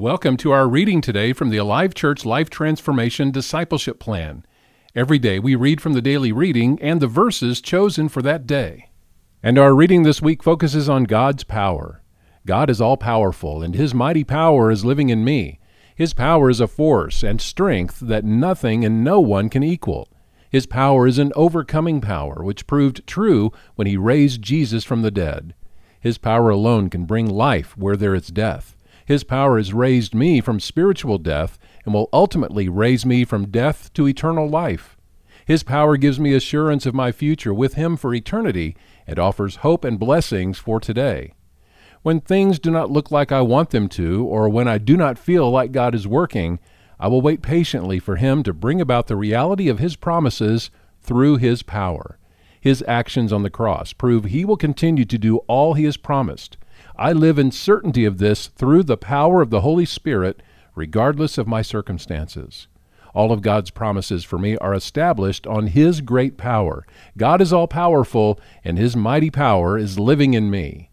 Welcome to our reading today from the Alive Church Life Transformation Discipleship Plan. Every day we read from the daily reading and the verses chosen for that day. And our reading this week focuses on God's power. God is all powerful, and His mighty power is living in me. His power is a force and strength that nothing and no one can equal. His power is an overcoming power, which proved true when He raised Jesus from the dead. His power alone can bring life where there is death. His power has raised me from spiritual death and will ultimately raise me from death to eternal life. His power gives me assurance of my future with Him for eternity and offers hope and blessings for today. When things do not look like I want them to, or when I do not feel like God is working, I will wait patiently for Him to bring about the reality of His promises through His power. His actions on the cross prove He will continue to do all He has promised. I live in certainty of this through the power of the Holy Spirit, regardless of my circumstances. All of God's promises for me are established on His great power. God is all powerful, and His mighty power is living in me.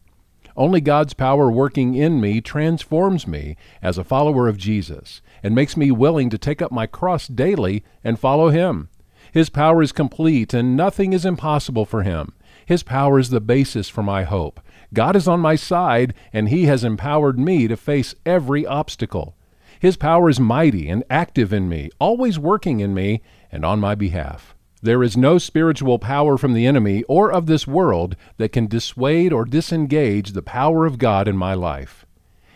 Only God's power working in me transforms me as a follower of Jesus and makes me willing to take up my cross daily and follow Him. His power is complete, and nothing is impossible for Him. His power is the basis for my hope. God is on my side, and He has empowered me to face every obstacle. His power is mighty and active in me, always working in me and on my behalf. There is no spiritual power from the enemy or of this world that can dissuade or disengage the power of God in my life.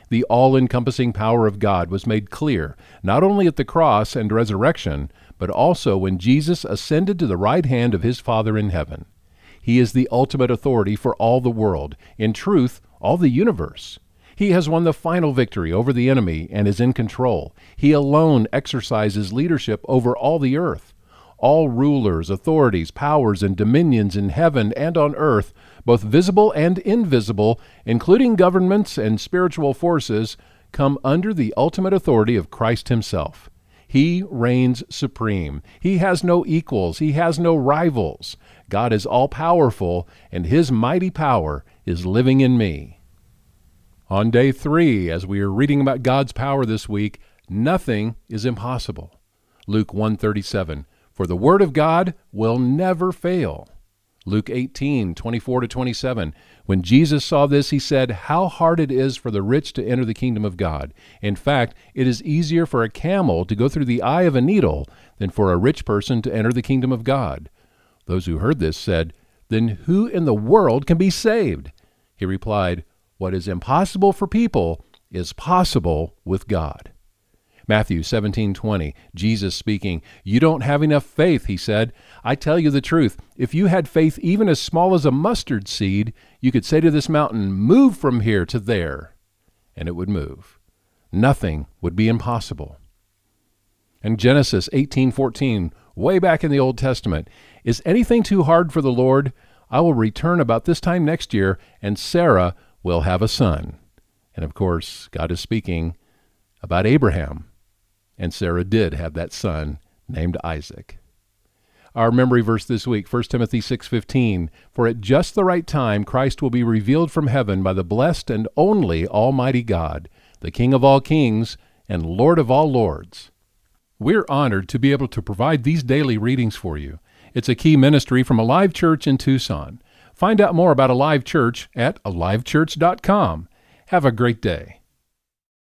The all encompassing power of God was made clear not only at the cross and resurrection, but also when Jesus ascended to the right hand of his Father in heaven. He is the ultimate authority for all the world, in truth, all the universe. He has won the final victory over the enemy and is in control. He alone exercises leadership over all the earth. All rulers, authorities, powers, and dominions in heaven and on earth, both visible and invisible, including governments and spiritual forces, come under the ultimate authority of Christ Himself. He reigns supreme. He has no equals. He has no rivals. God is all powerful, and His mighty power is living in me. On day three, as we are reading about God's power this week, nothing is impossible. Luke 137, For the word of God will never fail. Luke 18, 24 to 27. When Jesus saw this, he said, How hard it is for the rich to enter the kingdom of God. In fact, it is easier for a camel to go through the eye of a needle than for a rich person to enter the kingdom of God. Those who heard this said, Then who in the world can be saved? He replied, What is impossible for people is possible with God. Matthew 17:20, Jesus speaking, "You don't have enough faith," he said. "I tell you the truth, if you had faith even as small as a mustard seed, you could say to this mountain, "Move from here to there," and it would move. Nothing would be impossible. And Genesis 18:14, way back in the Old Testament, is anything too hard for the Lord? I will return about this time next year, and Sarah will have a son. And of course, God is speaking about Abraham and Sarah did have that son named Isaac. Our memory verse this week, 1 Timothy 6:15, for at just the right time Christ will be revealed from heaven by the blessed and only almighty God, the King of all kings and Lord of all lords. We're honored to be able to provide these daily readings for you. It's a key ministry from Alive Church in Tucson. Find out more about Alive Church at alivechurch.com. Have a great day.